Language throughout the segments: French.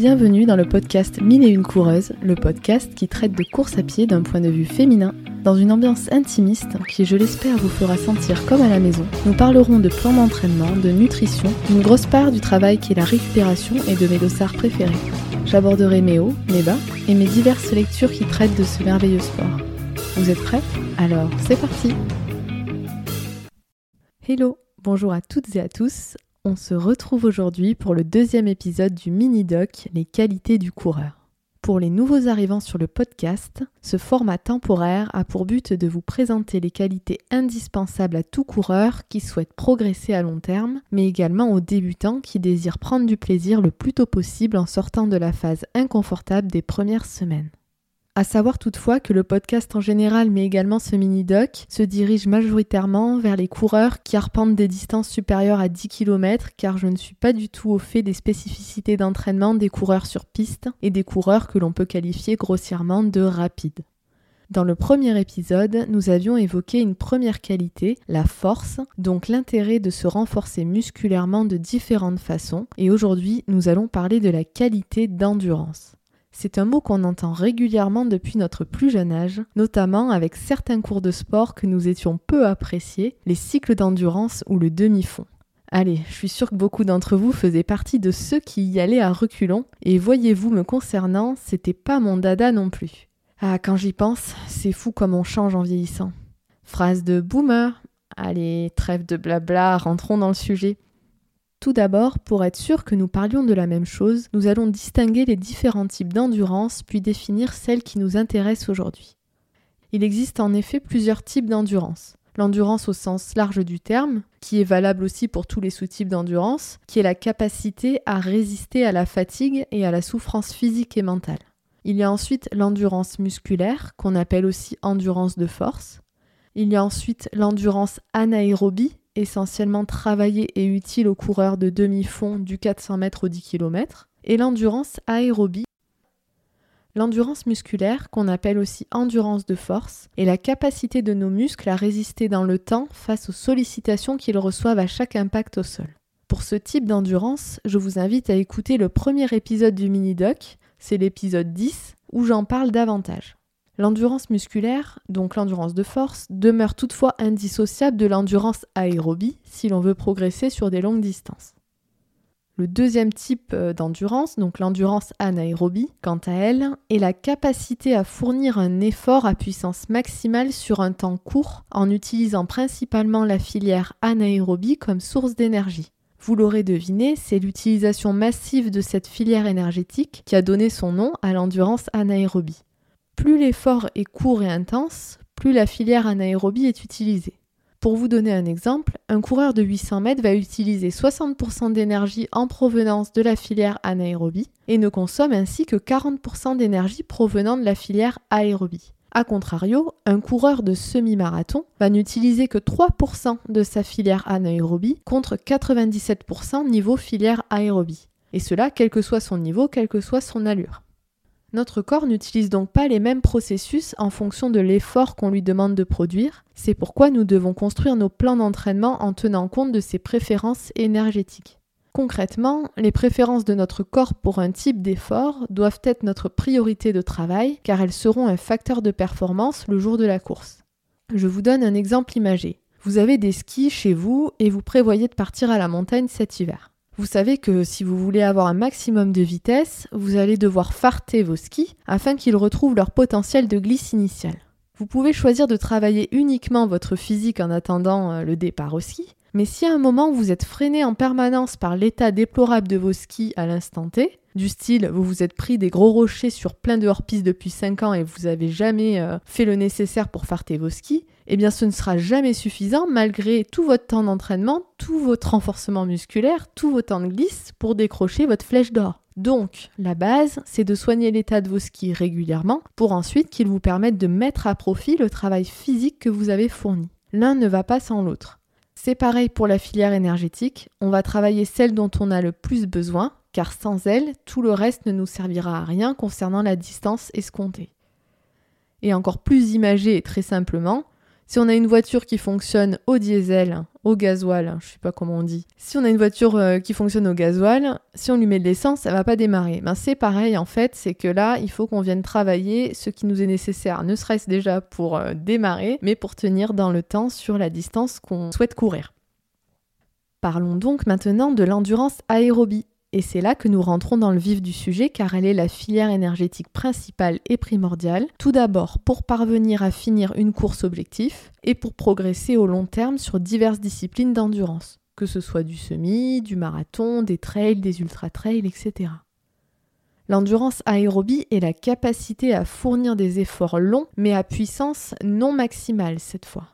Bienvenue dans le podcast Mille et une coureuses, le podcast qui traite de course à pied d'un point de vue féminin, dans une ambiance intimiste qui, je l'espère, vous fera sentir comme à la maison. Nous parlerons de plan d'entraînement, de nutrition, une grosse part du travail qui est la récupération et de mes dossards préférés. J'aborderai mes hauts, mes bas et mes diverses lectures qui traitent de ce merveilleux sport. Vous êtes prêts? Alors, c'est parti Hello, bonjour à toutes et à tous. On se retrouve aujourd'hui pour le deuxième épisode du mini-doc Les qualités du coureur. Pour les nouveaux arrivants sur le podcast, ce format temporaire a pour but de vous présenter les qualités indispensables à tout coureur qui souhaite progresser à long terme, mais également aux débutants qui désirent prendre du plaisir le plus tôt possible en sortant de la phase inconfortable des premières semaines. À savoir toutefois que le podcast en général, mais également ce mini-doc, se dirige majoritairement vers les coureurs qui arpentent des distances supérieures à 10 km, car je ne suis pas du tout au fait des spécificités d'entraînement des coureurs sur piste et des coureurs que l'on peut qualifier grossièrement de rapides. Dans le premier épisode, nous avions évoqué une première qualité, la force, donc l'intérêt de se renforcer musculairement de différentes façons, et aujourd'hui nous allons parler de la qualité d'endurance. C'est un mot qu'on entend régulièrement depuis notre plus jeune âge, notamment avec certains cours de sport que nous étions peu appréciés, les cycles d'endurance ou le demi-fond. Allez, je suis sûre que beaucoup d'entre vous faisaient partie de ceux qui y allaient à reculons, et voyez-vous me concernant, c'était pas mon dada non plus. Ah, quand j'y pense, c'est fou comme on change en vieillissant. Phrase de boomer. Allez, trêve de blabla, rentrons dans le sujet. Tout d'abord, pour être sûr que nous parlions de la même chose, nous allons distinguer les différents types d'endurance puis définir celle qui nous intéresse aujourd'hui. Il existe en effet plusieurs types d'endurance. L'endurance au sens large du terme, qui est valable aussi pour tous les sous-types d'endurance, qui est la capacité à résister à la fatigue et à la souffrance physique et mentale. Il y a ensuite l'endurance musculaire, qu'on appelle aussi endurance de force. Il y a ensuite l'endurance anaérobie, essentiellement travaillée et utile aux coureurs de demi-fond du 400 mètres au 10 km, et l'endurance aérobie. L'endurance musculaire, qu'on appelle aussi endurance de force, est la capacité de nos muscles à résister dans le temps face aux sollicitations qu'ils reçoivent à chaque impact au sol. Pour ce type d'endurance, je vous invite à écouter le premier épisode du mini-doc, c'est l'épisode 10, où j'en parle davantage. L'endurance musculaire, donc l'endurance de force, demeure toutefois indissociable de l'endurance aérobie si l'on veut progresser sur des longues distances. Le deuxième type euh, d'endurance, donc l'endurance anaérobie, quant à elle, est la capacité à fournir un effort à puissance maximale sur un temps court en utilisant principalement la filière anaérobie comme source d'énergie. Vous l'aurez deviné, c'est l'utilisation massive de cette filière énergétique qui a donné son nom à l'endurance anaérobie. Plus l'effort est court et intense, plus la filière anaérobie est utilisée. Pour vous donner un exemple, un coureur de 800 mètres va utiliser 60% d'énergie en provenance de la filière anaérobie et ne consomme ainsi que 40% d'énergie provenant de la filière aérobie. A contrario, un coureur de semi-marathon va n'utiliser que 3% de sa filière anaérobie contre 97% niveau filière aérobie. Et cela quel que soit son niveau, quelle que soit son allure. Notre corps n'utilise donc pas les mêmes processus en fonction de l'effort qu'on lui demande de produire. C'est pourquoi nous devons construire nos plans d'entraînement en tenant compte de ses préférences énergétiques. Concrètement, les préférences de notre corps pour un type d'effort doivent être notre priorité de travail car elles seront un facteur de performance le jour de la course. Je vous donne un exemple imagé. Vous avez des skis chez vous et vous prévoyez de partir à la montagne cet hiver. Vous savez que si vous voulez avoir un maximum de vitesse, vous allez devoir farter vos skis afin qu'ils retrouvent leur potentiel de glisse initial. Vous pouvez choisir de travailler uniquement votre physique en attendant euh, le départ au ski, mais si à un moment vous êtes freiné en permanence par l'état déplorable de vos skis à l'instant T, du style vous vous êtes pris des gros rochers sur plein de hors-piste depuis 5 ans et vous avez jamais euh, fait le nécessaire pour farter vos skis, eh bien ce ne sera jamais suffisant malgré tout votre temps d'entraînement, tout votre renforcement musculaire, tout vos temps de glisse pour décrocher votre flèche d'or. Donc, la base, c'est de soigner l'état de vos skis régulièrement pour ensuite qu'ils vous permettent de mettre à profit le travail physique que vous avez fourni. L'un ne va pas sans l'autre. C'est pareil pour la filière énergétique, on va travailler celle dont on a le plus besoin, car sans elle, tout le reste ne nous servira à rien concernant la distance escomptée. Et encore plus imagé et très simplement, si on a une voiture qui fonctionne au diesel au gasoil, je sais pas comment on dit. Si on a une voiture euh, qui fonctionne au gasoil, si on lui met de l'essence, ça va pas démarrer. Ben, c'est pareil en fait, c'est que là, il faut qu'on vienne travailler ce qui nous est nécessaire, ne serait-ce déjà pour euh, démarrer, mais pour tenir dans le temps sur la distance qu'on souhaite courir. Parlons donc maintenant de l'endurance aérobie. Et c'est là que nous rentrons dans le vif du sujet car elle est la filière énergétique principale et primordiale, tout d'abord pour parvenir à finir une course objectif et pour progresser au long terme sur diverses disciplines d'endurance, que ce soit du semi, du marathon, des trails, des ultra-trails, etc. L'endurance aérobie est la capacité à fournir des efforts longs mais à puissance non maximale cette fois.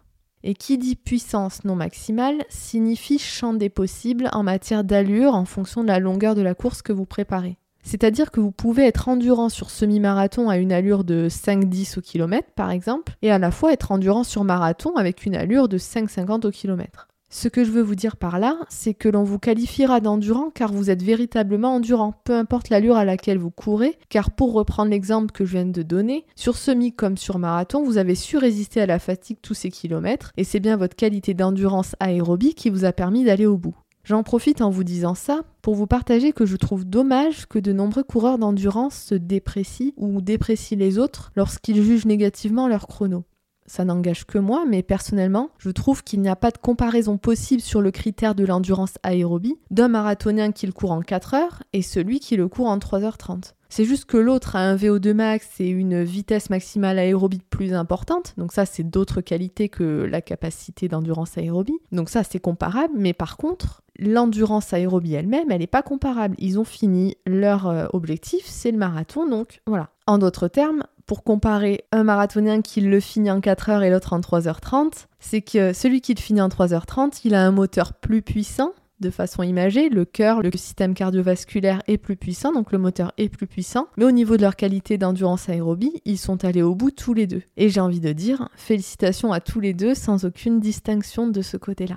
Et qui dit puissance non maximale signifie champ des possibles en matière d'allure en fonction de la longueur de la course que vous préparez. C'est-à-dire que vous pouvez être endurant sur semi-marathon à une allure de 5-10 au kilomètre par exemple, et à la fois être endurant sur marathon avec une allure de 5-50 au kilomètre. Ce que je veux vous dire par là, c'est que l'on vous qualifiera d'endurant car vous êtes véritablement endurant, peu importe l'allure à laquelle vous courez, car pour reprendre l'exemple que je viens de donner, sur semi comme sur marathon, vous avez su résister à la fatigue tous ces kilomètres, et c'est bien votre qualité d'endurance aérobie qui vous a permis d'aller au bout. J'en profite en vous disant ça pour vous partager que je trouve dommage que de nombreux coureurs d'endurance se déprécient ou déprécient les autres lorsqu'ils jugent négativement leur chrono ça n'engage que moi, mais personnellement, je trouve qu'il n'y a pas de comparaison possible sur le critère de l'endurance aérobie d'un marathonien qui le court en 4 heures et celui qui le court en 3h30. C'est juste que l'autre a un VO2 max et une vitesse maximale aérobie plus importante, donc ça c'est d'autres qualités que la capacité d'endurance aérobie. Donc ça c'est comparable, mais par contre, l'endurance aérobie elle-même, elle n'est pas comparable. Ils ont fini leur euh, objectif, c'est le marathon, donc voilà. En d'autres termes, pour comparer un marathonien qui le finit en 4 heures et l'autre en 3h30, c'est que celui qui le finit en 3h30, il a un moteur plus puissant de façon imagée, le cœur, le système cardiovasculaire est plus puissant, donc le moteur est plus puissant, mais au niveau de leur qualité d'endurance aérobie, ils sont allés au bout tous les deux. Et j'ai envie de dire, félicitations à tous les deux sans aucune distinction de ce côté-là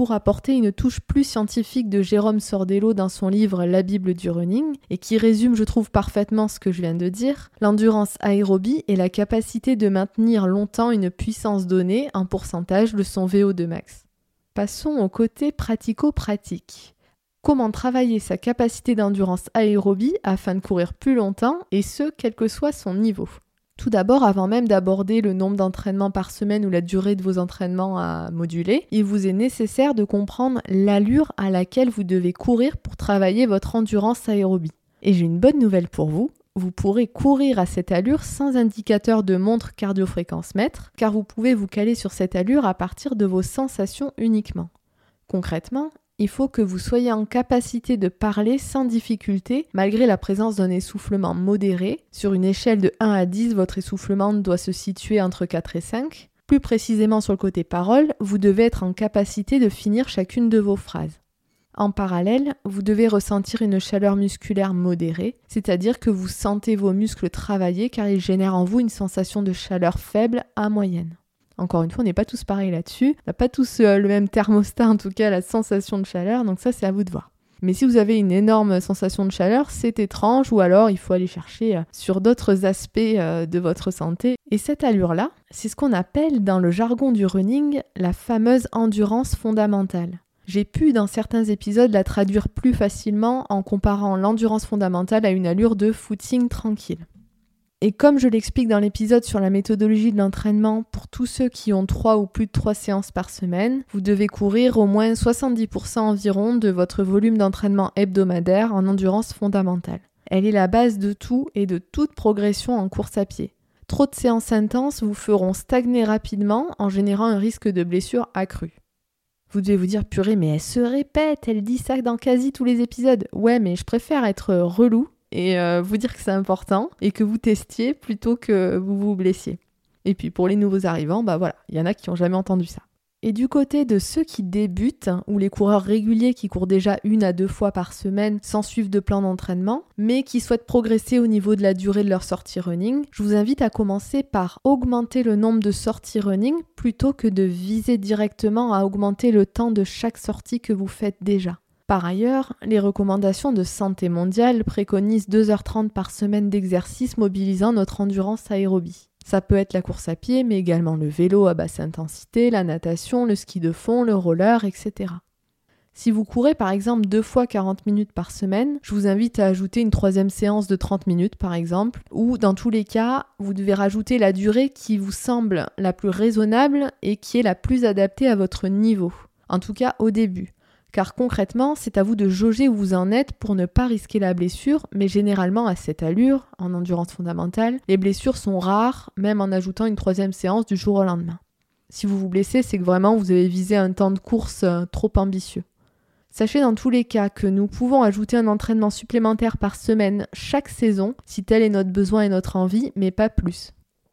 pour apporter une touche plus scientifique de Jérôme Sordello dans son livre La Bible du running, et qui résume, je trouve, parfaitement ce que je viens de dire, l'endurance aérobie est la capacité de maintenir longtemps une puissance donnée en pourcentage de son VO2 max. Passons au côté pratico-pratique. Comment travailler sa capacité d'endurance aérobie afin de courir plus longtemps, et ce, quel que soit son niveau? Tout d'abord, avant même d'aborder le nombre d'entraînements par semaine ou la durée de vos entraînements à moduler, il vous est nécessaire de comprendre l'allure à laquelle vous devez courir pour travailler votre endurance aérobie. Et j'ai une bonne nouvelle pour vous, vous pourrez courir à cette allure sans indicateur de montre cardiofréquence mètre, car vous pouvez vous caler sur cette allure à partir de vos sensations uniquement. Concrètement, il faut que vous soyez en capacité de parler sans difficulté malgré la présence d'un essoufflement modéré. Sur une échelle de 1 à 10, votre essoufflement doit se situer entre 4 et 5. Plus précisément sur le côté parole, vous devez être en capacité de finir chacune de vos phrases. En parallèle, vous devez ressentir une chaleur musculaire modérée, c'est-à-dire que vous sentez vos muscles travailler car ils génèrent en vous une sensation de chaleur faible à moyenne. Encore une fois, on n'est pas tous pareils là-dessus. On n'a pas tous euh, le même thermostat, en tout cas la sensation de chaleur, donc ça c'est à vous de voir. Mais si vous avez une énorme sensation de chaleur, c'est étrange ou alors il faut aller chercher euh, sur d'autres aspects euh, de votre santé. Et cette allure-là, c'est ce qu'on appelle dans le jargon du running la fameuse endurance fondamentale. J'ai pu dans certains épisodes la traduire plus facilement en comparant l'endurance fondamentale à une allure de footing tranquille. Et comme je l'explique dans l'épisode sur la méthodologie de l'entraînement, pour tous ceux qui ont 3 ou plus de 3 séances par semaine, vous devez courir au moins 70% environ de votre volume d'entraînement hebdomadaire en endurance fondamentale. Elle est la base de tout et de toute progression en course à pied. Trop de séances intenses vous feront stagner rapidement en générant un risque de blessure accru. Vous devez vous dire, purée, mais elle se répète, elle dit ça dans quasi tous les épisodes. Ouais, mais je préfère être relou et euh, vous dire que c'est important et que vous testiez plutôt que vous vous blessiez. Et puis pour les nouveaux arrivants, bah voilà, il y en a qui n'ont jamais entendu ça. Et du côté de ceux qui débutent, ou les coureurs réguliers qui courent déjà une à deux fois par semaine sans suivre de plan d'entraînement, mais qui souhaitent progresser au niveau de la durée de leur sortie running, je vous invite à commencer par augmenter le nombre de sorties running plutôt que de viser directement à augmenter le temps de chaque sortie que vous faites déjà. Par ailleurs, les recommandations de santé mondiale préconisent 2h30 par semaine d'exercice mobilisant notre endurance aérobie. Ça peut être la course à pied, mais également le vélo à basse intensité, la natation, le ski de fond, le roller, etc. Si vous courez par exemple deux fois 40 minutes par semaine, je vous invite à ajouter une troisième séance de 30 minutes par exemple, ou dans tous les cas, vous devez rajouter la durée qui vous semble la plus raisonnable et qui est la plus adaptée à votre niveau. En tout cas au début. Car concrètement, c'est à vous de jauger où vous en êtes pour ne pas risquer la blessure, mais généralement à cette allure, en endurance fondamentale, les blessures sont rares, même en ajoutant une troisième séance du jour au lendemain. Si vous vous blessez, c'est que vraiment vous avez visé un temps de course euh, trop ambitieux. Sachez dans tous les cas que nous pouvons ajouter un entraînement supplémentaire par semaine chaque saison, si tel est notre besoin et notre envie, mais pas plus.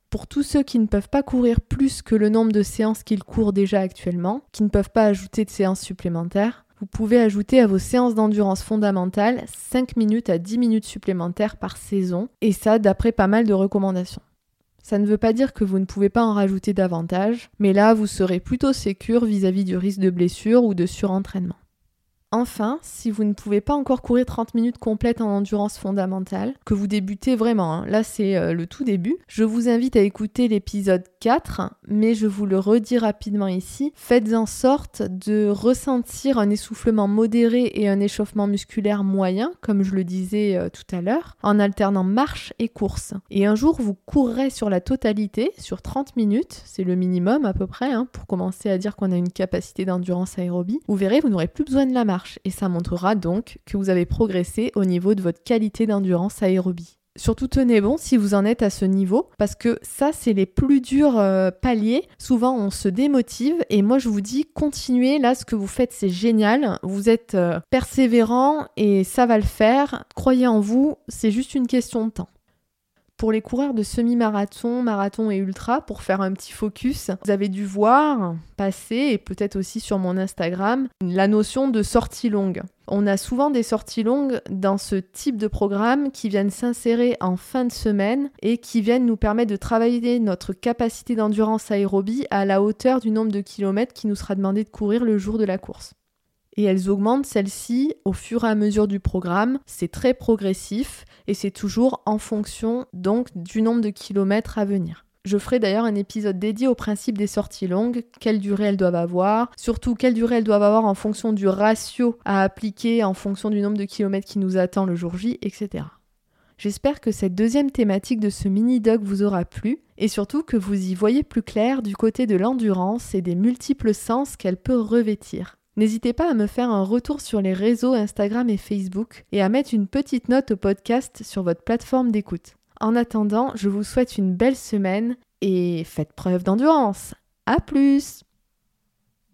Pour tous ceux qui ne peuvent pas courir plus que le nombre de séances qu'ils courent déjà actuellement, qui ne peuvent pas ajouter de séances supplémentaires, vous pouvez ajouter à vos séances d'endurance fondamentale 5 minutes à 10 minutes supplémentaires par saison, et ça d'après pas mal de recommandations. Ça ne veut pas dire que vous ne pouvez pas en rajouter davantage, mais là vous serez plutôt sécure vis-à-vis du risque de blessure ou de surentraînement. Enfin, si vous ne pouvez pas encore courir 30 minutes complètes en endurance fondamentale, que vous débutez vraiment, hein, là c'est euh, le tout début, je vous invite à écouter l'épisode 4, mais je vous le redis rapidement ici, faites en sorte de ressentir un essoufflement modéré et un échauffement musculaire moyen, comme je le disais euh, tout à l'heure, en alternant marche et course. Et un jour, vous courrez sur la totalité, sur 30 minutes, c'est le minimum à peu près, hein, pour commencer à dire qu'on a une capacité d'endurance aérobie. Vous verrez, vous n'aurez plus besoin de la et ça montrera donc que vous avez progressé au niveau de votre qualité d'endurance aérobie. Surtout tenez bon si vous en êtes à ce niveau, parce que ça c'est les plus durs euh, paliers. Souvent on se démotive et moi je vous dis continuez, là ce que vous faites c'est génial, vous êtes euh, persévérant et ça va le faire. Croyez en vous, c'est juste une question de temps. Pour les coureurs de semi-marathon, marathon et ultra, pour faire un petit focus, vous avez dû voir passer, et peut-être aussi sur mon Instagram, la notion de sortie longue. On a souvent des sorties longues dans ce type de programme qui viennent s'insérer en fin de semaine et qui viennent nous permettre de travailler notre capacité d'endurance aérobie à la hauteur du nombre de kilomètres qui nous sera demandé de courir le jour de la course et elles augmentent celles-ci au fur et à mesure du programme. C'est très progressif et c'est toujours en fonction donc du nombre de kilomètres à venir. Je ferai d'ailleurs un épisode dédié au principe des sorties longues, quelle durée elles doivent avoir, surtout quelle durée elles doivent avoir en fonction du ratio à appliquer, en fonction du nombre de kilomètres qui nous attend le jour J, etc. J'espère que cette deuxième thématique de ce mini-dog vous aura plu et surtout que vous y voyez plus clair du côté de l'endurance et des multiples sens qu'elle peut revêtir. N'hésitez pas à me faire un retour sur les réseaux Instagram et Facebook et à mettre une petite note au podcast sur votre plateforme d'écoute. En attendant, je vous souhaite une belle semaine et faites preuve d'endurance. À plus